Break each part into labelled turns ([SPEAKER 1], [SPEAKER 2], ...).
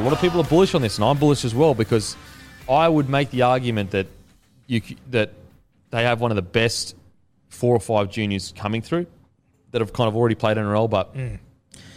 [SPEAKER 1] A
[SPEAKER 2] lot of people are bullish on this, and I'm bullish as well because I would make the argument that you that they have one of the best four or five juniors coming through that have kind of already played NRL. But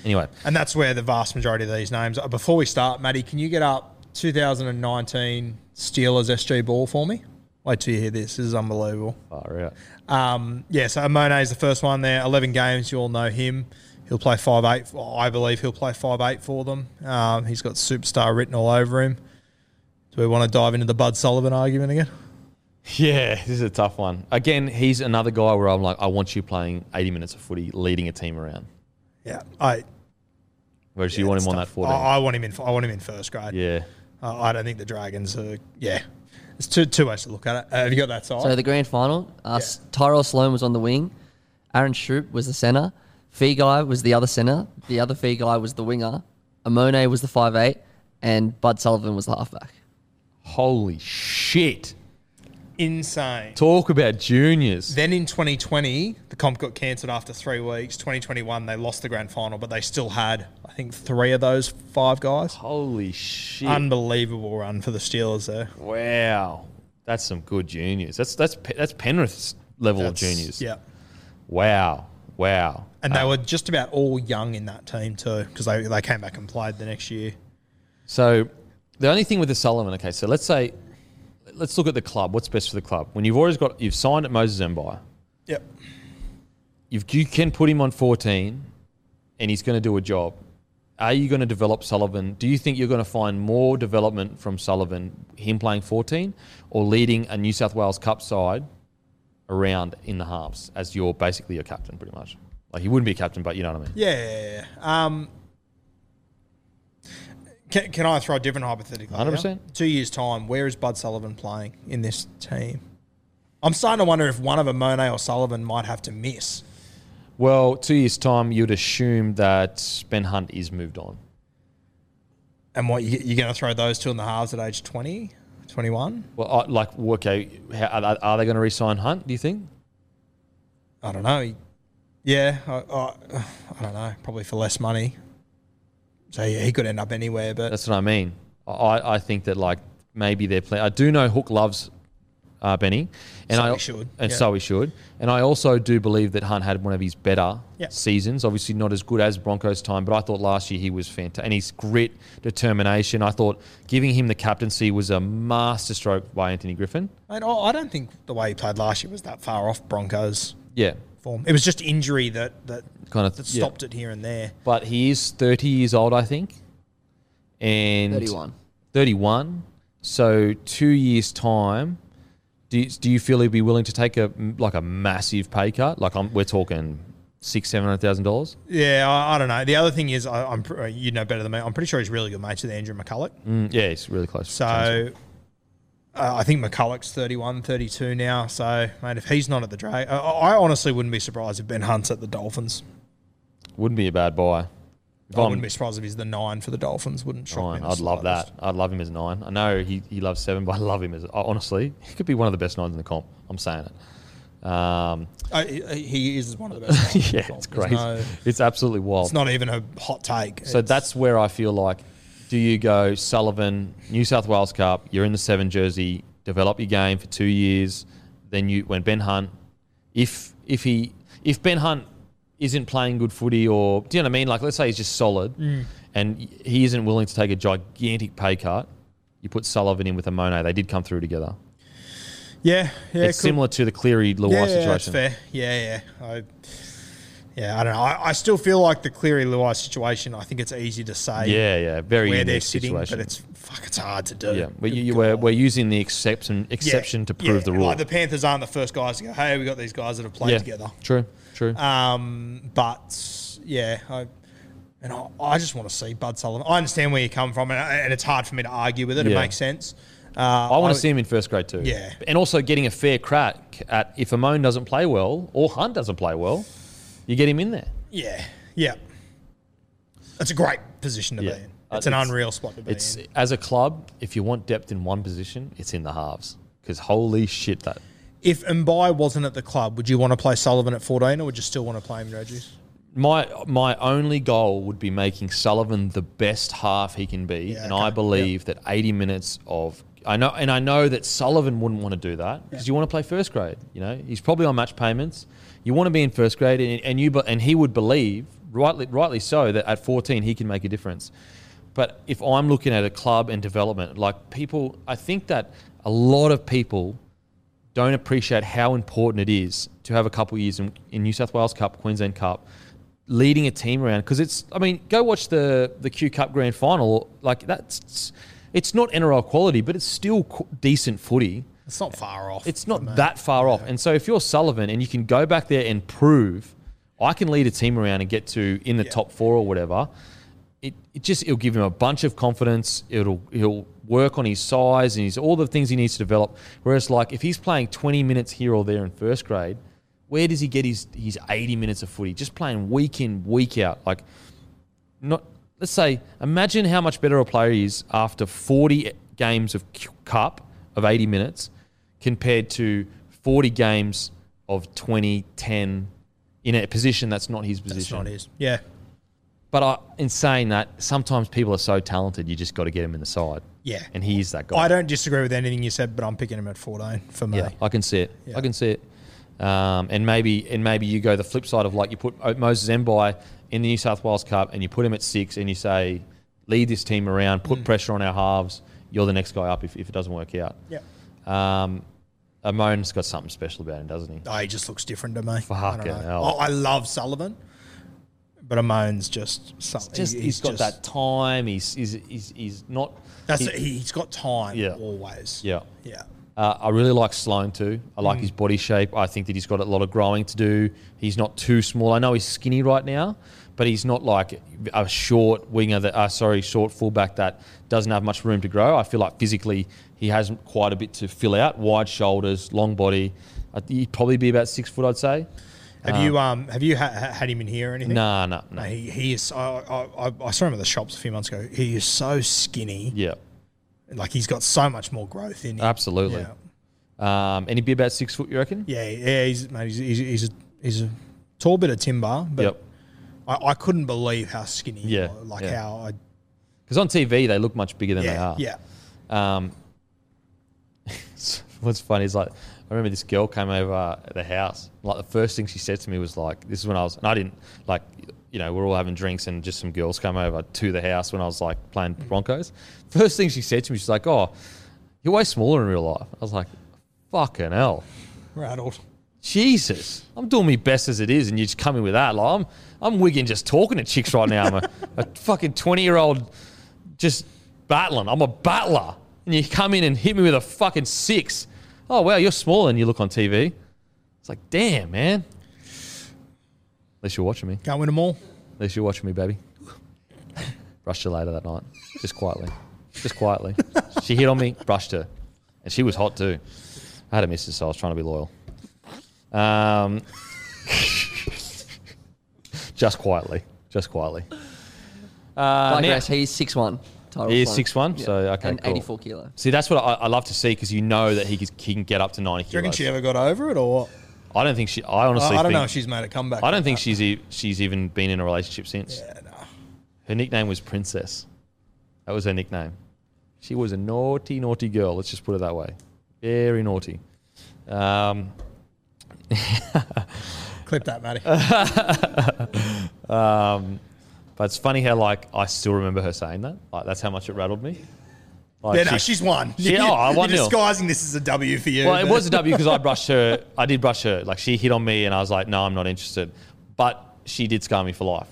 [SPEAKER 2] anyway,
[SPEAKER 3] And that's where the vast majority of these names are. Before we start, Maddie, can you get up 2019 Steelers SG ball for me? Wait till you hear this. This is unbelievable.
[SPEAKER 2] far out.
[SPEAKER 3] Um, yeah, so Amone is the first one there. 11 games, you all know him. He'll play five eight. I believe he'll play five eight for them. Um, he's got superstar written all over him. Do we want to dive into the Bud Sullivan argument again?
[SPEAKER 2] Yeah, this is a tough one. Again, he's another guy where I'm like, I want you playing 80 minutes of footy, leading a team around.
[SPEAKER 3] Yeah, I.
[SPEAKER 2] Whereas
[SPEAKER 3] yeah,
[SPEAKER 2] you want
[SPEAKER 3] it's
[SPEAKER 2] him on that
[SPEAKER 3] tough.
[SPEAKER 2] 14.
[SPEAKER 3] I, I want him in. I want him in first grade.
[SPEAKER 2] yeah.
[SPEAKER 3] Uh, I don't think the Dragons are. Yeah, it's two two ways to look at it. Uh, have you got that side?
[SPEAKER 4] So the grand final, uh, Tyrell Sloan was on the wing, Aaron Schoupp was the centre, Feagai was the other centre, the other Feagai was the winger, Amone was the five eight, and Bud Sullivan was the halfback.
[SPEAKER 2] Holy shit.
[SPEAKER 3] Insane.
[SPEAKER 2] Talk about juniors.
[SPEAKER 3] Then in 2020, the comp got cancelled after three weeks. 2021, they lost the grand final, but they still had, I think, three of those five guys.
[SPEAKER 2] Holy shit.
[SPEAKER 3] Unbelievable run for the Steelers there.
[SPEAKER 2] wow. That's some good juniors. That's that's that's Penrith's level of
[SPEAKER 3] That's-
[SPEAKER 2] juniors.
[SPEAKER 3] Yeah.
[SPEAKER 2] Wow. Wow.
[SPEAKER 3] And they uh, were just about all young in that team too, because they, they came back and played the next year.
[SPEAKER 2] So the only thing with the Sullivan, okay, so let's say let's look at the club. What's best for the club? When you've always got you've signed at Moses Mbye,
[SPEAKER 3] Yep.
[SPEAKER 2] you've, you can put him on 14 and he's going to do a job. Are you going to develop Sullivan? Do you think you're going to find more development from Sullivan, him playing 14, or leading a New South Wales Cup side around in the halves as you're basically your captain, pretty much? Like he wouldn't be a captain, but you know what I mean.
[SPEAKER 3] Yeah. yeah, yeah. Um, can, can I throw a different hypothetical?
[SPEAKER 2] 100%.
[SPEAKER 3] Two years' time, where is Bud Sullivan playing in this team? I'm starting to wonder if one of them, Monet or Sullivan, might have to miss.
[SPEAKER 2] Well, two years' time, you'd assume that Ben Hunt is moved on.
[SPEAKER 3] And what, you, you're going to throw those two in the halves at age 20, 21?
[SPEAKER 2] Well, I- like, okay, how, are, are they going to re-sign Hunt? Do you think?
[SPEAKER 3] I don't know. Yeah, I, I, I don't know. Probably for less money. So yeah, he could end up anywhere. But
[SPEAKER 2] That's what I mean. I, I think that like maybe they're playing. I do know Hook loves uh, Benny, and
[SPEAKER 3] So
[SPEAKER 2] I
[SPEAKER 3] he should,
[SPEAKER 2] and
[SPEAKER 3] yeah.
[SPEAKER 2] so he should. And I also do believe that Hunt had one of his better
[SPEAKER 3] Yeah.
[SPEAKER 2] seasons. Obviously, not as good as Broncos time, but I thought last year he was fantastic. And his grit, determination. I thought giving him the captaincy was a masterstroke by Anthony Griffin.
[SPEAKER 3] I I don't think the way he played last year was that far off Broncos
[SPEAKER 2] Yeah,
[SPEAKER 3] form. It was just injury that that
[SPEAKER 2] kind of
[SPEAKER 3] that
[SPEAKER 2] yeah.
[SPEAKER 3] stopped it here and there.
[SPEAKER 2] But he is 30 years old, I think. And
[SPEAKER 4] 31.
[SPEAKER 2] 31. So two years' time, do you, do you feel he'd be willing to take a like a massive pay cut? Like I'm, we're talking six, seven hundred thousand dollars.
[SPEAKER 3] Yeah, I, I don't know. The other thing is, I, I'm you know better than me. I'm pretty sure he's really good mates with Andrew McCullough.
[SPEAKER 2] Mm, yeah, he's really close.
[SPEAKER 3] So uh, I think McCullough's 31, 32 now. So, mate, if he's not at the drag, I, I honestly wouldn't be surprised if Ben Hunt's at the Dolphins.
[SPEAKER 2] Wouldn't be a bad buy. If
[SPEAKER 3] I
[SPEAKER 2] I'm
[SPEAKER 3] wouldn't be surprised if he's the nine for the Dolphins. Wouldn't shock me.
[SPEAKER 2] nine,
[SPEAKER 3] in the
[SPEAKER 2] I'd love that. I'd love him as nine. I know he, he loves seven, but I love him as honestly. He could be one of the best nines in the comp. I'm saying it. Um,
[SPEAKER 3] Uh, he, is one of the best. in the
[SPEAKER 2] yeah, it's crazy.
[SPEAKER 3] no-
[SPEAKER 2] it's absolutely wild.
[SPEAKER 3] it's not even a hot take.
[SPEAKER 2] So
[SPEAKER 3] It's-
[SPEAKER 2] that's where I feel like, do you go Sullivan, New South Wales Cup? You're in the seven jersey. Develop your game for two years. Then you, when Ben Hunt, if if he if Ben Hunt isn't playing good footy, or do you know what I mean? Like let's say he's just solid,
[SPEAKER 3] Mm.
[SPEAKER 2] and he isn't willing to take a gigantic pay cut. You put Sullivan in with a Monet. They did come through together.
[SPEAKER 3] yeah, yeah.
[SPEAKER 2] it's
[SPEAKER 3] could-
[SPEAKER 2] similar to the Cleary Luai
[SPEAKER 3] yeah, yeah, that's
[SPEAKER 2] situation.
[SPEAKER 3] fair. Yeah, yeah. I, yeah, I don't know. I, I still feel like the Cleary Luai situation. I think it's easy to say
[SPEAKER 2] Yeah, yeah, very
[SPEAKER 3] where they're sitting,
[SPEAKER 2] situation.
[SPEAKER 3] but it's fuck. It's hard to do.
[SPEAKER 2] yeah, but you, you, we're, we're using the exception exception to prove
[SPEAKER 3] yeah,
[SPEAKER 2] the rule.
[SPEAKER 3] Like the Panthers aren't the first guys to go. Hey, we got these guys that have played
[SPEAKER 2] yeah,
[SPEAKER 3] together.
[SPEAKER 2] true, true.
[SPEAKER 3] Um, but yeah, I, and I, I just want to see Bud Sullivan. I understand where you come from, and, and it's hard for me to argue with it. It makes sense. Uh,
[SPEAKER 2] I want to see him in first grade too.
[SPEAKER 3] Yeah.
[SPEAKER 2] And also getting a fair crack at if Amone doesn't play well or Hunt doesn't play well, you get him in there.
[SPEAKER 3] Yeah, yeah. It's a great position to
[SPEAKER 2] Yeah.
[SPEAKER 3] be in.
[SPEAKER 2] Uh,
[SPEAKER 3] It's an
[SPEAKER 2] it's-
[SPEAKER 3] unreal spot to be
[SPEAKER 2] It's
[SPEAKER 3] in.
[SPEAKER 2] as a club, if you want depth in one position, it's in the halves. Because holy shit, that
[SPEAKER 3] If Mbye wasn't at the club, would you want to play Sullivan at 14 or would you still want to play him, Regis?
[SPEAKER 2] my my only goal would be making Sullivan the best half he can be,
[SPEAKER 3] Yeah,
[SPEAKER 2] and
[SPEAKER 3] okay.
[SPEAKER 2] I believe that 80 minutes of I know, and I know that Sullivan wouldn't want to do that because you want to play first grade. You know, he's probably on match payments. You want to be in first grade, and, and you and he would believe rightly rightly so that at 14 he can make a difference. But if I'm looking at a club and development, like people, I think that a lot of people don't appreciate how important it is to have a couple years in, in New South Wales Cup, Queensland Cup, leading a team around. Because it's, I mean, go watch the the Q Cup Grand Final. Like that's, it's not NRL quality, but it's still qu- decent footy.
[SPEAKER 3] It's not far off.
[SPEAKER 2] It's not that far off. And so if you're Sullivan and you can go back there and prove, I can lead a team around and get to in the top four or whatever. It, it just it'll give him a bunch of confidence. It'll he'll work on his size and his all the things he needs to develop. Whereas like if he's playing 20 minutes here or there in first grade, where does he get his his 80 minutes of footy? Just playing week in week out. Like not let's say imagine how much better a player is after 40 games of cup of 80 minutes compared to 40 games of 20 10 in a position that's not his position
[SPEAKER 3] not his. Yeah.
[SPEAKER 2] but I, in saying that sometimes people are so talented you just got to get him in the side
[SPEAKER 3] Yeah.
[SPEAKER 2] and he is that guy
[SPEAKER 3] I don't disagree with anything you said, but I'm picking him at 14 for me.
[SPEAKER 2] yeah I can see it
[SPEAKER 3] Yeah.
[SPEAKER 2] I can see it um, and maybe and maybe you go the flip side of like you put Moses Mbye in the New South Wales Cup and you put him at six and you say lead this team around put
[SPEAKER 3] Mm.
[SPEAKER 2] pressure on our halves you're the next guy up if, if it doesn't work out
[SPEAKER 3] Yeah.
[SPEAKER 2] um, Amone's got something special about him doesn't he
[SPEAKER 3] Oh, he just looks different to me. I,
[SPEAKER 2] Fucking
[SPEAKER 3] know.
[SPEAKER 2] hell.
[SPEAKER 3] I, I love Sullivan, but Amone's just something.
[SPEAKER 2] just he's got that time he's, he's, he's, he's not
[SPEAKER 3] That's
[SPEAKER 2] he-
[SPEAKER 3] he's got time.
[SPEAKER 2] Yeah.
[SPEAKER 3] always.
[SPEAKER 2] yeah
[SPEAKER 3] yeah.
[SPEAKER 2] Uh, I really like Sloan too. I
[SPEAKER 3] Mm.
[SPEAKER 2] like his body shape. I think that he's got a lot of growing to do. He's not too small. I know he's skinny right now, but he's not like a short winger that, uh, sorry, short fullback that doesn't have much room to grow. I feel like physically he has quite a bit to fill out. Wide shoulders, long body. Think He'd probably be about six foot, I'd say.
[SPEAKER 3] Have you um have you ha- ha- had him in here or anything?
[SPEAKER 2] Nah, nah,
[SPEAKER 3] No,
[SPEAKER 2] nah.
[SPEAKER 3] he, he is. I, I, I- I saw him at the shops a few months ago. He is so skinny.
[SPEAKER 2] Yeah,
[SPEAKER 3] Like he's got so much more growth in him.
[SPEAKER 2] absolutely.
[SPEAKER 3] Yeah.
[SPEAKER 2] Um, and he'd be about six foot, you reckon?
[SPEAKER 3] Yeah, yeah, he's mate, he's, he's, he's a he's a tall bit of timber, but
[SPEAKER 2] Yep.
[SPEAKER 3] I, I couldn't believe how skinny.
[SPEAKER 2] Yeah,
[SPEAKER 3] was, like
[SPEAKER 2] yeah.
[SPEAKER 3] how I
[SPEAKER 2] Because on TV they look much bigger than they are.
[SPEAKER 3] yeah.
[SPEAKER 2] Um, what's funny is like I remember this girl came over at the house. Like the first thing she said to me was like, "This is when I was," and I didn't like, you know, we're all having drinks and just some girls come over to the house when I was like playing mm. Broncos. First thing she said to me, she's like, "Oh, you're way smaller in real life." I was like, "Fucking hell."
[SPEAKER 3] rattled.
[SPEAKER 2] Jesus, I'm doing my best as it is, and you just come in with that. Like I'm, I'm wigging just talking to chicks right now. I'm a, a fucking 20 year old just battling. I'm a battler, and you come in and hit me with a fucking six oh, wow, you're smaller than you look on TV. It's like, damn, man. At least you're watching me.
[SPEAKER 3] Can't win them all.
[SPEAKER 2] At least you're watching me, baby. brushed her later that night, just quietly. Just quietly. she hit on me, brushed her. And she was hot too. I had a missus, so I was trying to be loyal. Um, just quietly. Just quietly. Uh,
[SPEAKER 4] Digress, he's one title.
[SPEAKER 2] He is six one, yeah. so okay,
[SPEAKER 4] and
[SPEAKER 2] cool.
[SPEAKER 4] eighty four kilo.
[SPEAKER 2] See, that's what I, I love to see because you know that he, he can get up to ninety.
[SPEAKER 3] Do you reckon she ever got over it or? What?
[SPEAKER 2] I don't think she. I honestly,
[SPEAKER 3] I, I don't know if she's made a comeback.
[SPEAKER 2] I don't
[SPEAKER 3] like
[SPEAKER 2] think
[SPEAKER 3] that.
[SPEAKER 2] she's e- she's even been in a relationship since.
[SPEAKER 3] Yeah, no.
[SPEAKER 2] Her nickname was Princess. That was her nickname. She was a naughty, naughty girl. Let's just put it that way. Very naughty. Um,
[SPEAKER 3] Clip that, Matty.
[SPEAKER 2] um, but it's funny how like I still remember her saying that. Like that's how much it rattled me. Like,
[SPEAKER 3] yeah, no,
[SPEAKER 2] she-
[SPEAKER 3] she's won.
[SPEAKER 2] She- oh, I won
[SPEAKER 3] You're disguising this as a W for you.
[SPEAKER 2] Well, it was a W because I brushed her. I did brush her. Like she hit on me, and I was like, "No, I'm not interested." But she did scar me for life.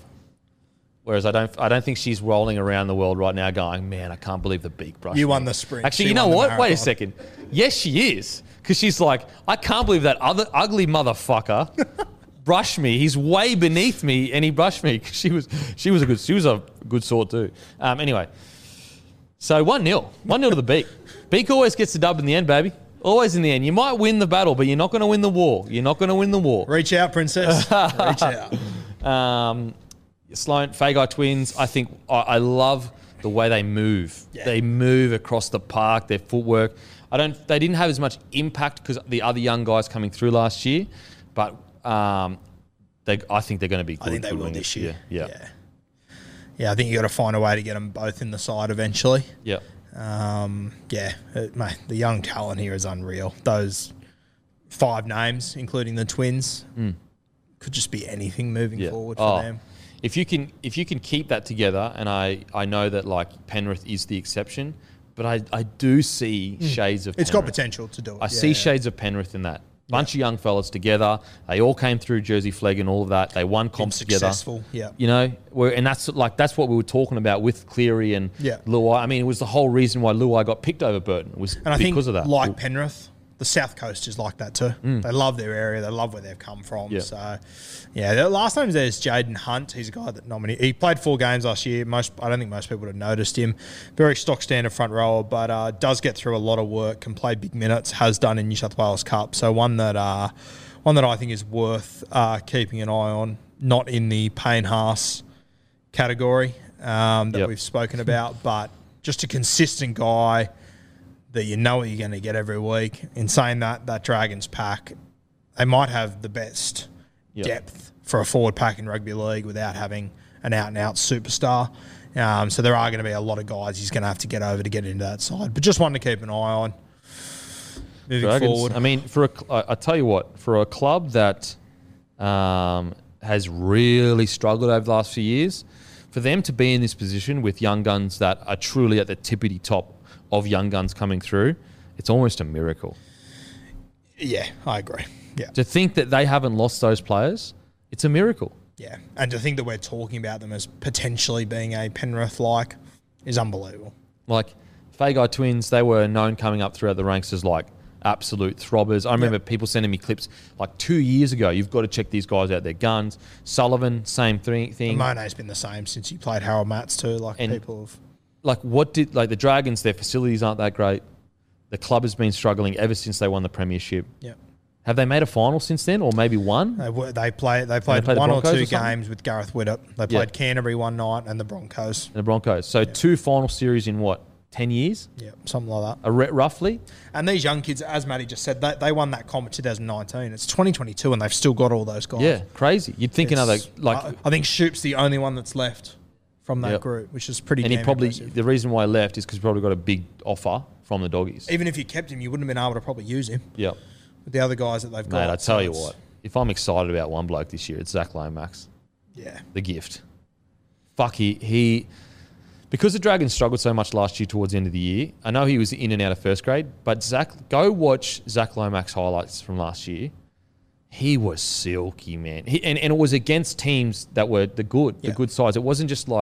[SPEAKER 2] Whereas I don't, I don't think she's rolling around the world right now going, "Man, I can't believe the beak brush."
[SPEAKER 3] You
[SPEAKER 2] me."
[SPEAKER 3] won the sprint.
[SPEAKER 2] Actually,
[SPEAKER 3] She
[SPEAKER 2] you know what? Wait a second. Yes, she is because she's like, "I can't believe that other ugly motherfucker." Brushed me. He's way beneath me, and he brushed me. She was, she was a good, she was a good sort too. Um, anyway, so one 0 one 0 to the Beak. Beak always gets the dub in the end, baby. Always in the end. You might win the battle, but you're not going to win the war. You're not going to win the war.
[SPEAKER 3] Reach out, princess. Reach out.
[SPEAKER 2] Um, Sloan, Feagai twins. I think I, I love the way they move.
[SPEAKER 3] Yeah.
[SPEAKER 2] They move across the park. Their footwork. I don't. They didn't have as much impact because the other young guys coming through last year, but um, they. I think they're going to be. Good,
[SPEAKER 3] I think they will this year.
[SPEAKER 2] Yeah.
[SPEAKER 3] yeah. Yeah, I think you got to find a way to get them both in the side eventually.
[SPEAKER 2] Yeah.
[SPEAKER 3] Um, yeah, it, mate, the young talent here is unreal. Those five names, including the twins, could just be anything moving.
[SPEAKER 2] Yeah.
[SPEAKER 3] forward for
[SPEAKER 2] Oh,
[SPEAKER 3] them.
[SPEAKER 2] If you can, if you can keep that together, and I, I know that like Penrith is the exception, but I, I do see shades of.
[SPEAKER 3] Hmm. It's got potential to do it.
[SPEAKER 2] I
[SPEAKER 3] yeah,
[SPEAKER 2] see
[SPEAKER 3] yeah.
[SPEAKER 2] shades of Penrith in that. Bunch of young fellas together. They all came through Jersey Flegg and all of that. They won comps together.
[SPEAKER 3] successful, yeah.
[SPEAKER 2] You know, and that's like that's what we were talking about with Cleary and
[SPEAKER 3] Yeah.
[SPEAKER 2] Luai. I mean, it was the whole reason why Luai got picked over Burton was
[SPEAKER 3] And I
[SPEAKER 2] because
[SPEAKER 3] think,
[SPEAKER 2] of that.
[SPEAKER 3] like Penrith, the South Coast is like that too. They love their area. They love where they've come from.
[SPEAKER 2] Mm. Yeah.
[SPEAKER 3] So, yeah. The last name there's Jaiyden Hunt. He's a guy that nominated. He played four games last year. Most I don't think most people would have noticed him. Very stock standard front rower, but uh, does get through a lot of work. Can play big minutes. Has done in New South Wales Cup. So one that uh, one that I think is worth uh, keeping an eye on. Not in the Payne Haas category um, that
[SPEAKER 2] Yep.
[SPEAKER 3] we've spoken about, but just a consistent guy that you know what you're going to get every week. In saying that, that Dragons pack, they might have the best
[SPEAKER 2] Yep.
[SPEAKER 3] depth for a forward pack in rugby league without having an out and out superstar. Um, so there are going to be a lot of guys he's going to have to get over to get into that side. But just one to keep an eye on moving
[SPEAKER 2] Dragons.
[SPEAKER 3] forward.
[SPEAKER 2] I mean, for a, I tell you what, for a club that um, has really struggled over the last few years, for them to be in this position with young guns that are truly at the tippity top of young guns coming through, it's almost a miracle.
[SPEAKER 3] yeah, I agree. Yeah.
[SPEAKER 2] To think that they haven't lost those players, it's a miracle.
[SPEAKER 3] Yeah. And to think that we're talking about them as potentially being a Penrith like is unbelievable.
[SPEAKER 2] Like Feagai twins, they were known coming up throughout the ranks as like absolute throbbers. I remember people sending me clips like two years ago. You've got to check these guys out. Their guns. Sullivan, same thing. thing.
[SPEAKER 3] Mone's been the same since he played Harold Matthews too. Like
[SPEAKER 2] And-
[SPEAKER 3] people have.
[SPEAKER 2] Like what did like the Dragons? Their facilities aren't that great. The club has been struggling ever since they won the premiership.
[SPEAKER 3] Yeah.
[SPEAKER 2] Have they made a final since then, or maybe one?
[SPEAKER 3] They were, they play they played
[SPEAKER 2] played the
[SPEAKER 3] one or two
[SPEAKER 2] or
[SPEAKER 3] games with Gareth Widdop. They
[SPEAKER 2] Yeah.
[SPEAKER 3] played Canterbury one night and the Broncos.
[SPEAKER 2] And the Broncos. So two final series in what ten years,
[SPEAKER 3] Yeah, something like that.
[SPEAKER 2] a re- roughly.
[SPEAKER 3] And these young kids, as Matty just said, they, they won that comp in 2019. It's 2022 and they've still got all those guys.
[SPEAKER 2] Yeah, crazy. You'd think another like,
[SPEAKER 3] I, I think Schoupp's the only one that's left from that
[SPEAKER 2] Yep.
[SPEAKER 3] group, which is pretty.
[SPEAKER 2] and he probably
[SPEAKER 3] impressive.
[SPEAKER 2] the reason why he left is because he probably got a big offer from the doggies.
[SPEAKER 3] even if you kept him, you wouldn't have been able to probably use him
[SPEAKER 2] Yep.
[SPEAKER 3] with the other guys that they've got.
[SPEAKER 2] Mate, I tell
[SPEAKER 3] So
[SPEAKER 2] you what, if I'm excited about one bloke this year, it's Zach Lomax,
[SPEAKER 3] Yeah,
[SPEAKER 2] the gift. Fuck, he, he because the Dragons struggled so much last year towards the end of the year. I know he was in and out of first grade, but Zach, go watch Zach Lomax highlights from last year. He was silky, man. He, and, and it was against teams that were the good, the good sides. It wasn't just like,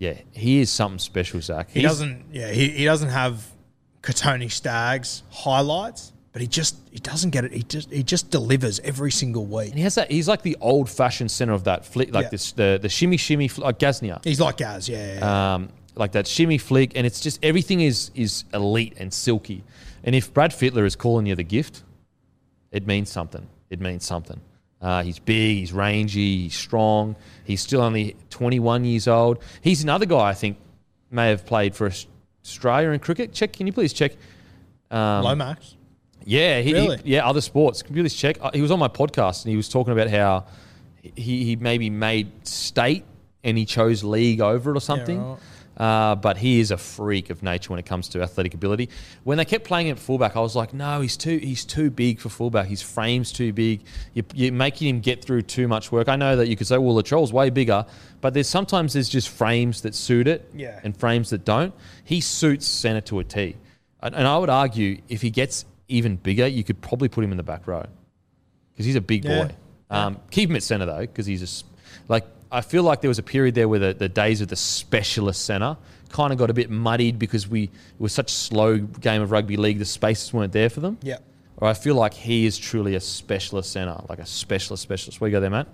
[SPEAKER 2] Yeah, he is something special, Zach.
[SPEAKER 3] He
[SPEAKER 2] He's-
[SPEAKER 3] doesn't. Yeah, he, he doesn't have Kotoni Staggs highlights, but he just he doesn't get it. He just he just delivers every single week.
[SPEAKER 2] And he has that. He's like the old-fashioned center of that flick, like
[SPEAKER 3] Yeah.
[SPEAKER 2] this the the shimmy shimmy fl- like Gasnier.
[SPEAKER 3] He's like Gaz. Yeah, yeah, yeah.
[SPEAKER 2] um, like that shimmy flick, and it's just everything is is elite and silky. And if Brad Fittler is calling you the gift, it means something. It means something. Uh, he's big, he's rangy, he's strong. He's still only 21 years old. He's another guy I think may have played for Australia in cricket. Check, can you please check? Um,
[SPEAKER 3] Lomax.
[SPEAKER 2] yeah, he,
[SPEAKER 3] Really?
[SPEAKER 2] he- yeah, other sports. Can you please check? Uh, He was on my podcast and he was talking about how he, he maybe made state and he chose league over it or something.
[SPEAKER 3] right.
[SPEAKER 2] Uh, but he is a freak of nature when it comes to athletic ability. When they kept playing him at fullback, I was like, no, he's too he's too big for fullback. His frame's too big. You, you're making him get through too much work. I know that you could say, well, the troll's way bigger, but there's sometimes there's just frames that suit it
[SPEAKER 3] Yeah.
[SPEAKER 2] and frames that don't. He suits centre to a T. And, and I would argue if he gets even bigger, you could probably put him in the back row because he's a big
[SPEAKER 3] Yeah.
[SPEAKER 2] boy. Um, keep him at centre though, because he's a I feel like there was a period there where the, the days of the specialist centre kind of got a bit muddied because we it was such a slow game of rugby league. The spaces weren't there for them.
[SPEAKER 3] Yeah.
[SPEAKER 2] Or I feel like he is truly a specialist centre, like a specialist specialist. Where you go there, Matt?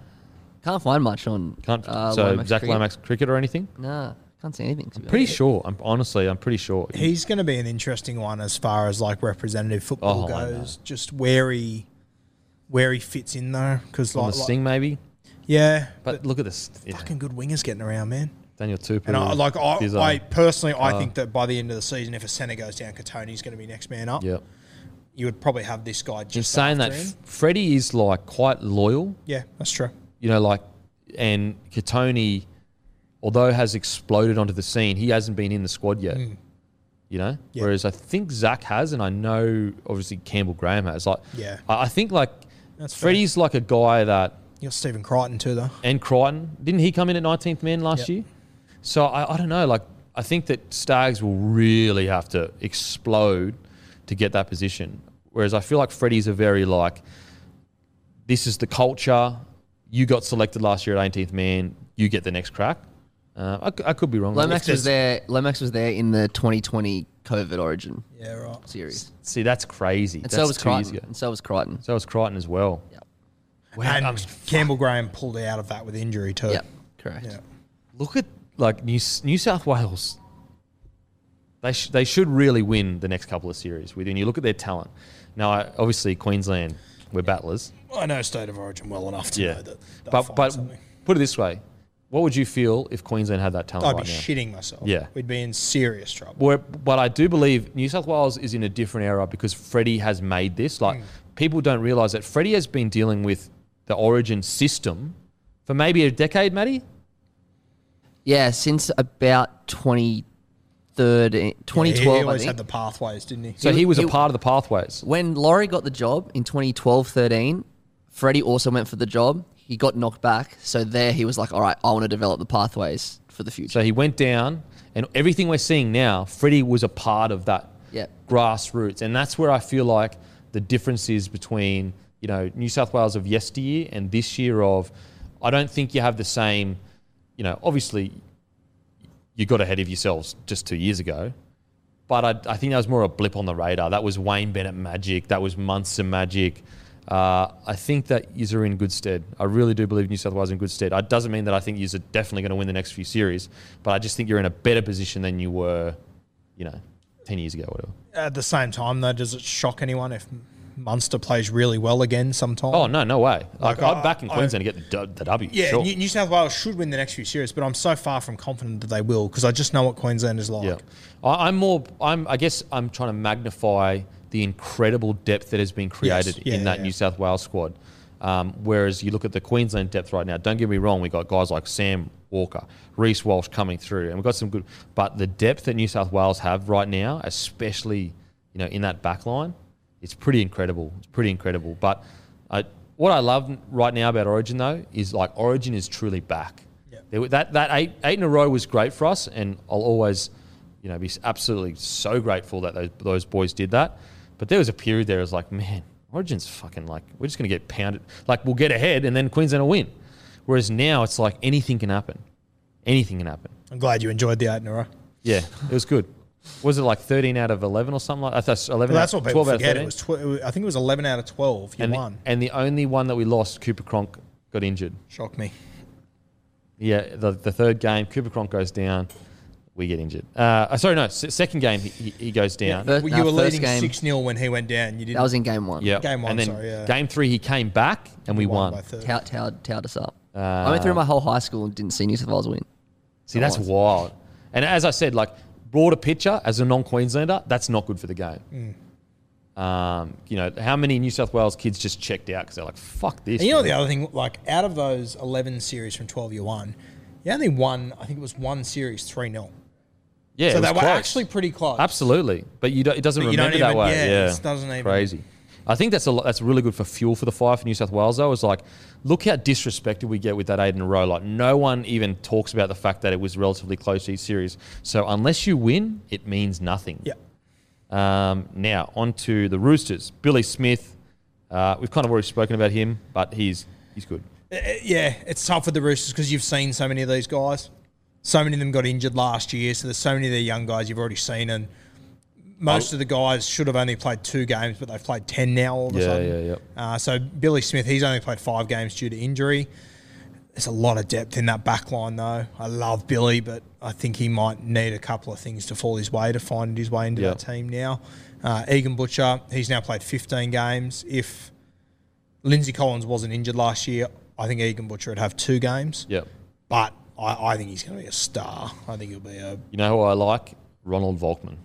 [SPEAKER 4] Can't find much on.
[SPEAKER 2] Can't
[SPEAKER 4] uh,
[SPEAKER 2] so
[SPEAKER 4] Lomax
[SPEAKER 2] Zach
[SPEAKER 4] cricket.
[SPEAKER 2] Lomax cricket or anything?
[SPEAKER 4] Nah, can't see anything. To be
[SPEAKER 2] Pretty sure. I'm honestly, I'm pretty sure.
[SPEAKER 3] He's going to be an interesting one as far as like representative football
[SPEAKER 2] Oh,
[SPEAKER 3] goes. Just where he where he fits in though, because like,
[SPEAKER 2] the
[SPEAKER 3] like-
[SPEAKER 2] sting maybe.
[SPEAKER 3] Yeah,
[SPEAKER 2] But look at this.
[SPEAKER 3] fucking good wingers getting around, man.
[SPEAKER 2] Daniel Tupou.
[SPEAKER 3] And I, like I. I personally, I
[SPEAKER 2] Uh,
[SPEAKER 3] think that by the end of the season, if a centre goes down, Kotoni's going to be next man up.
[SPEAKER 2] Yep.
[SPEAKER 3] You would probably have this guy just
[SPEAKER 2] In saying that,
[SPEAKER 3] him.
[SPEAKER 2] Freddie is like quite loyal.
[SPEAKER 3] Yeah, that's true.
[SPEAKER 2] You know, like, and Katoni, although has exploded onto the scene, he hasn't been in the squad yet. You know.
[SPEAKER 3] Yeah.
[SPEAKER 2] whereas I think Zach has, and I know obviously Campbell Graham has. Like,
[SPEAKER 3] Yeah.
[SPEAKER 2] I, I think like
[SPEAKER 3] That's fair.
[SPEAKER 2] Freddie's like a guy that
[SPEAKER 3] You got Stephen Crichton too, though.
[SPEAKER 2] and Crichton didn't he come in at 19th man last
[SPEAKER 3] Yep.
[SPEAKER 2] year? So I, I don't know. Like I think that Staggs will really have to explode to get that position. Whereas I feel like Freddie's a very like, this is the culture. You got selected last year at 18th man. You get the next crack. Uh, I, c- I could be wrong.
[SPEAKER 4] Lomax
[SPEAKER 3] If
[SPEAKER 4] was there. Lomax was there in the 2020 COVID Origin
[SPEAKER 3] Yeah, right.
[SPEAKER 4] series,
[SPEAKER 2] See, that's crazy.
[SPEAKER 4] and
[SPEAKER 2] that's
[SPEAKER 4] so was Crichton. And so was Crichton.
[SPEAKER 2] So was Crichton as well.
[SPEAKER 4] Yep.
[SPEAKER 2] Wow,
[SPEAKER 3] and
[SPEAKER 2] I
[SPEAKER 3] Campbell Graham pulled out of that with injury too.
[SPEAKER 4] Yep, correct.
[SPEAKER 3] Yeah.
[SPEAKER 2] look at like New, New South Wales. They, sh- they should really win the next couple of series. When you look at their talent, now I, obviously Queensland, we're battlers.
[SPEAKER 3] I know State of Origin well enough to
[SPEAKER 2] Yeah,
[SPEAKER 3] know that.
[SPEAKER 2] but
[SPEAKER 3] find
[SPEAKER 2] but
[SPEAKER 3] something.
[SPEAKER 2] put it this way: what would you feel if Queensland had that talent
[SPEAKER 3] I'd
[SPEAKER 2] right
[SPEAKER 3] be
[SPEAKER 2] now?
[SPEAKER 3] shitting myself.
[SPEAKER 2] Yeah.
[SPEAKER 3] we'd be in serious trouble.
[SPEAKER 2] Where, but I do believe New South Wales is in a different era because Freddie has made this. Like mm. people don't realise that Freddie has been dealing with the Origin system for maybe a decade, Matty.
[SPEAKER 4] Yeah, since about 2013, eh, 2012,
[SPEAKER 3] he, he
[SPEAKER 4] I
[SPEAKER 3] always
[SPEAKER 4] think.
[SPEAKER 3] had the pathways, didn't he?
[SPEAKER 2] So he,
[SPEAKER 4] He-
[SPEAKER 2] was
[SPEAKER 4] he-
[SPEAKER 2] a part of the pathways.
[SPEAKER 4] when Laurie got the job in 2012 13, Freddie also went for the job. He got knocked back. So there he was like, all right, I want to develop the pathways for the future.
[SPEAKER 2] So he went down, and everything we're seeing now, Freddie was a part of that
[SPEAKER 4] Yep.
[SPEAKER 2] grassroots, and that's where I feel like the difference is between you know New South Wales of yesteryear and this year of. I don't think you have the same. You know, obviously, you got ahead of yourselves just two years ago, but I, I think that was more a blip on the radar. That was Wayne Bennett magic. That was Munster magic. Uh, I think that you are in good stead. I really do believe New South Wales in good stead. It doesn't mean that I think you are definitely going to win the next few series, but I just think you're in a better position than you were, you know, ten years ago, or whatever.
[SPEAKER 3] At the same time, though, does it shock anyone if Munster plays really well again sometime?
[SPEAKER 2] Oh no, no way! Like,
[SPEAKER 3] Like,
[SPEAKER 2] I'm
[SPEAKER 3] I-
[SPEAKER 2] back in
[SPEAKER 3] I-
[SPEAKER 2] Queensland to get the, the W.
[SPEAKER 3] Yeah,
[SPEAKER 2] sure.
[SPEAKER 3] New, South Wales should win the next few series, but I'm so far from confident that they will because I just know what Queensland is like.
[SPEAKER 2] Yeah, I, I'm more. I'm. I guess I'm trying to magnify the incredible depth that has been created
[SPEAKER 3] Yeah,
[SPEAKER 2] in that
[SPEAKER 3] yeah.
[SPEAKER 2] New South Wales squad. Um, whereas you look at the Queensland depth right now. Don't get me wrong. We got guys like Sam Walker, Reece Walsh coming through, and we've got some good. But the depth that New South Wales have right now, especially you know in that back line, it's pretty incredible. It's pretty incredible. But I, what I love right now about Origin though is like Origin is truly back. There That that eight eight in a row was great for us, and I'll always, you know, be absolutely so grateful that those, those boys did that. But there was a period there, I was like, man, Origin's fucking like we're just gonna get pounded. Like we'll get ahead, and then Queensland will win. Whereas now it's like anything can happen. Anything can happen.
[SPEAKER 3] I'm glad you enjoyed the eight in a row.
[SPEAKER 2] Yeah, it was good. Was it like 13 out of 11 or something like that? I thought it was 11
[SPEAKER 3] Well, that's
[SPEAKER 2] out,
[SPEAKER 3] what people
[SPEAKER 2] 12 out of
[SPEAKER 3] forget. It
[SPEAKER 2] 13.
[SPEAKER 3] was, tw- I think it was 11 out of 12. You
[SPEAKER 2] and, the,
[SPEAKER 3] won.
[SPEAKER 2] and the only one that we lost, Cooper Cronk, got injured.
[SPEAKER 3] Shocked me.
[SPEAKER 2] Yeah, the, the third game, Cooper Cronk goes down. We get injured. Uh, uh, sorry, no, s- second game, he, he, he goes down.
[SPEAKER 4] First-
[SPEAKER 3] Well,
[SPEAKER 4] no,
[SPEAKER 3] you were leading
[SPEAKER 4] game-
[SPEAKER 3] 6 0 when he went down. You didn't.
[SPEAKER 4] That was in game one.
[SPEAKER 2] Yeah.
[SPEAKER 3] Game one,
[SPEAKER 2] and then
[SPEAKER 3] sorry, yeah.
[SPEAKER 2] game three, he came back and we won.
[SPEAKER 3] by 30.
[SPEAKER 4] Tout, tout, tout us up. I went through my whole high school and didn't see New South Wales win.
[SPEAKER 2] See, that's wild. And as I said, like broader picture as a non-Queenslander, that's not good for the game. Um, you know, how many New South Wales kids just checked out because they're like, "Fuck this."
[SPEAKER 3] And you know the other thing, like out of those 11 series from 12 you one, you only won, I think it was one series 3 0.
[SPEAKER 2] yeah,
[SPEAKER 3] so they were
[SPEAKER 2] close.
[SPEAKER 3] actually pretty close.
[SPEAKER 2] Absolutely, but you don't, it doesn't
[SPEAKER 3] But
[SPEAKER 2] remember that
[SPEAKER 3] even-
[SPEAKER 2] way.
[SPEAKER 3] yeah,
[SPEAKER 2] Yeah,
[SPEAKER 3] it doesn't even-
[SPEAKER 2] crazy. I think that's a that's really good for fuel for the fire for New South Wales. Though, is like, look how disrespected we get with that eight in a row. Like, no one even talks about the fact that it was relatively close each series. So unless you win, it means nothing.
[SPEAKER 3] Yeah.
[SPEAKER 2] Um, now on to the Roosters. Billy Smith. Uh, we've kind of already spoken about him, but he's he's good.
[SPEAKER 3] Uh, yeah, it's tough with the Roosters because you've seen so many of these guys. So many of them got injured last year, so there's so many of the young guys you've already seen, and most of the guys should have only played two games, but they've played ten now all of a
[SPEAKER 2] Yeah,
[SPEAKER 3] sudden.
[SPEAKER 2] yeah, yeah.
[SPEAKER 3] Uh, so Billy Smith, he's only played five games due to injury. There's a lot of depth in that back line, though. I love Billy, but I think he might need a couple of things to fall his way to find his way into
[SPEAKER 2] Yeah.
[SPEAKER 3] that team now. Uh, Egan Butcher, he's now played 15 games. If Lindsay Collins wasn't injured last year, I think Egan Butcher would have two games.
[SPEAKER 2] Yep.
[SPEAKER 3] But I, I think he's going to be a star. I think he'll be a.
[SPEAKER 2] You know who I like? Ronald Volkman.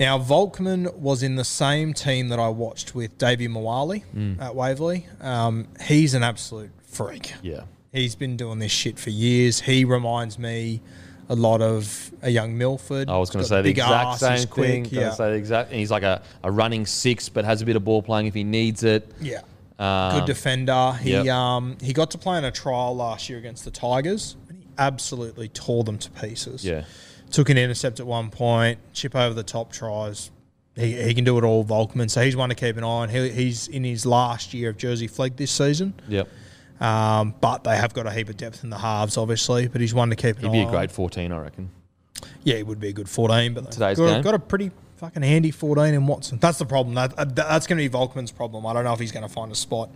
[SPEAKER 3] Now, Volkman was in the same team that I watched with Davey Mawali
[SPEAKER 2] Mm.
[SPEAKER 3] at Waverley. Um, he's an absolute freak.
[SPEAKER 2] Yeah.
[SPEAKER 3] He's been doing this shit for years. He reminds me a lot of a young Milford.
[SPEAKER 2] I was going to say the exact same
[SPEAKER 3] quick,
[SPEAKER 2] thing.
[SPEAKER 3] Yeah.
[SPEAKER 2] say the exact. And he's like a, a running six, but has a bit of ball playing if he needs it.
[SPEAKER 3] yeah.
[SPEAKER 2] Um,
[SPEAKER 3] Good defender. He
[SPEAKER 2] yep.
[SPEAKER 3] um he got to play in a trial last year against the Tigers and he absolutely tore them to pieces.
[SPEAKER 2] Yeah.
[SPEAKER 3] Took an intercept at one point, chip over the top tries. He, he can do it all, Volkman. So he's one to keep an eye on. He, he's in his last year of Jersey Flegg this season.
[SPEAKER 2] Yep.
[SPEAKER 3] Um, but they have got a heap of depth in the halves, obviously. But he's one to keep an
[SPEAKER 2] He'd
[SPEAKER 3] eye
[SPEAKER 2] be a
[SPEAKER 3] on.
[SPEAKER 2] great 14, I reckon.
[SPEAKER 3] Yeah, he would be a good 14. But
[SPEAKER 2] Today's
[SPEAKER 3] got,
[SPEAKER 2] game?
[SPEAKER 3] got a pretty fucking handy 14 in Watson. That's the problem. That, uh, that's going to be Volkman's problem. I don't know if he's going to find a spot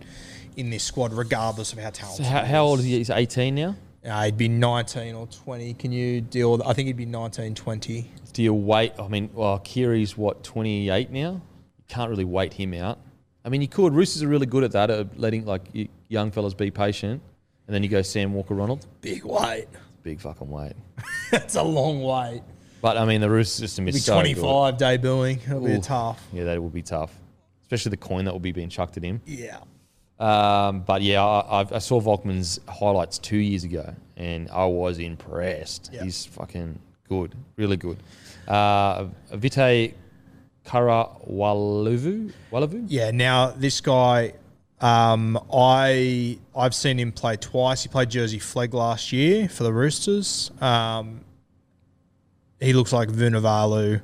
[SPEAKER 3] in this squad, regardless of how
[SPEAKER 2] So
[SPEAKER 3] talented.
[SPEAKER 2] how,
[SPEAKER 3] he
[SPEAKER 2] how old
[SPEAKER 3] is.
[SPEAKER 2] is he? He's 18 now.
[SPEAKER 3] Uh, he'd be 19 or 20. Can you deal with I think he'd be 19, 20.
[SPEAKER 2] Do you wait? I mean, well, Keary's what 28 now. You can't really wait him out. I mean, you could. Roosters are really good at that, at letting like young fellas be patient, and then you go Sam Walker Ronald.
[SPEAKER 3] Big weight.
[SPEAKER 2] Big fucking wait.
[SPEAKER 3] That's a long wait.
[SPEAKER 2] But I mean, the Rooster system
[SPEAKER 3] He'll be
[SPEAKER 2] is so good.
[SPEAKER 3] 25 debuting. It'll be tough.
[SPEAKER 2] Yeah, that will be tough, especially the coin that will be being chucked at him.
[SPEAKER 3] Yeah.
[SPEAKER 2] Um, but yeah, I, I've- saw Volkman's highlights two years ago, and I was impressed.
[SPEAKER 3] Yeah.
[SPEAKER 2] He's fucking good, really good. Uh, Vuate Karawalevu, Waluvu?
[SPEAKER 3] Yeah. Now this guy, um, I I've seen him play twice. He played Jersey Flegg last year for the Roosters. Um, he looks like Vunivalu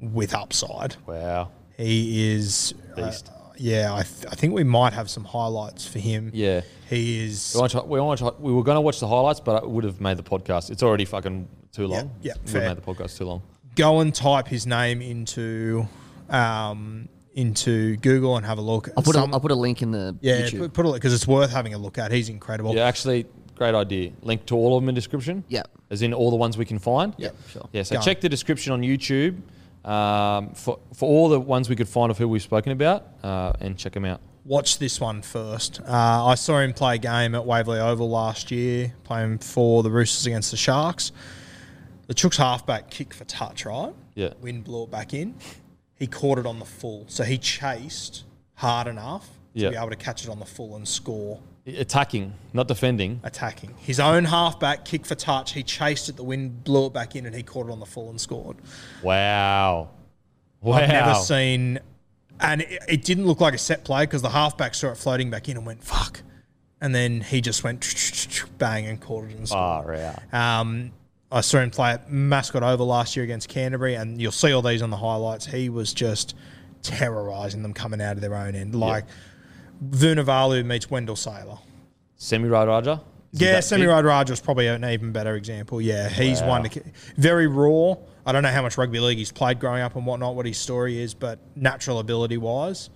[SPEAKER 3] with upside.
[SPEAKER 2] Wow.
[SPEAKER 3] He is. uh,
[SPEAKER 2] Beast.
[SPEAKER 3] Yeah, I, th- I think we might have some highlights for him.
[SPEAKER 2] Yeah.
[SPEAKER 3] He is.
[SPEAKER 2] We, want to, we, want to, we were going to watch the highlights, but I would have made the podcast. It's already fucking too long.
[SPEAKER 3] yeah,
[SPEAKER 2] we would
[SPEAKER 3] fair.
[SPEAKER 2] made the podcast too long.
[SPEAKER 3] go and type his name into um, into Google and have a look.
[SPEAKER 4] I'll put,
[SPEAKER 3] Some-
[SPEAKER 4] a, I'll put a link in the
[SPEAKER 3] yeah,
[SPEAKER 4] YouTube.
[SPEAKER 3] put, put it because it's worth having a look at. He's incredible.
[SPEAKER 2] Yeah, actually, great idea. Link to all of them in description.
[SPEAKER 4] Yeah.
[SPEAKER 2] As in all the ones we can find.
[SPEAKER 4] Yeah, sure.
[SPEAKER 2] Yeah, so
[SPEAKER 3] Go on.
[SPEAKER 2] check the description on YouTube um, for for all the ones we could find of who we've spoken about, uh, and check them out.
[SPEAKER 3] Watch this one first. Uh, I saw him play a game at Waverley Oval last year, playing for the Roosters against the Sharks. The Chooks halfback kick for touch, right?
[SPEAKER 2] Yeah.
[SPEAKER 3] Wind blew it back in. He caught it on the full, so he chased hard enough to
[SPEAKER 2] Yeah.
[SPEAKER 3] be able to catch it on the full and score
[SPEAKER 2] Attacking, not defending.
[SPEAKER 3] attacking. His own halfback kick for touch. He chased it, the wind blew it back in, and he caught it on the full and scored.
[SPEAKER 2] Wow. Wow.
[SPEAKER 3] I've never seen, and it, it didn't look like a set play because the halfback saw it floating back in and went fuck, and then he just went bang and caught it and scored.
[SPEAKER 2] Far out.
[SPEAKER 3] Um, I saw him play at Mascot Oval last year against Canterbury, and you'll see all these on the highlights. He was just terrorising them coming out of their own end, like Vunivalu meets Wendell Sailor.
[SPEAKER 2] Semi Radradra?
[SPEAKER 3] Yeah, Semi
[SPEAKER 2] big?
[SPEAKER 3] Ride Raj was probably an even better example. Yeah, he's one to very raw. I don't know how much rugby league he's played growing up and whatnot, what his story is, but natural ability wise,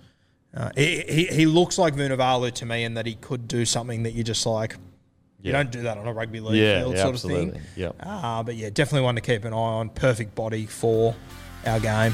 [SPEAKER 3] uh, he, he he looks like Vunivalu to me in that he could do something that you just like. You don't do that on a rugby league
[SPEAKER 2] Yeah,
[SPEAKER 3] field,
[SPEAKER 2] yeah,
[SPEAKER 3] sort
[SPEAKER 2] absolutely.
[SPEAKER 3] of thing.
[SPEAKER 2] Yep.
[SPEAKER 3] Uh, but yeah, definitely one to keep an eye on. Perfect body for our game.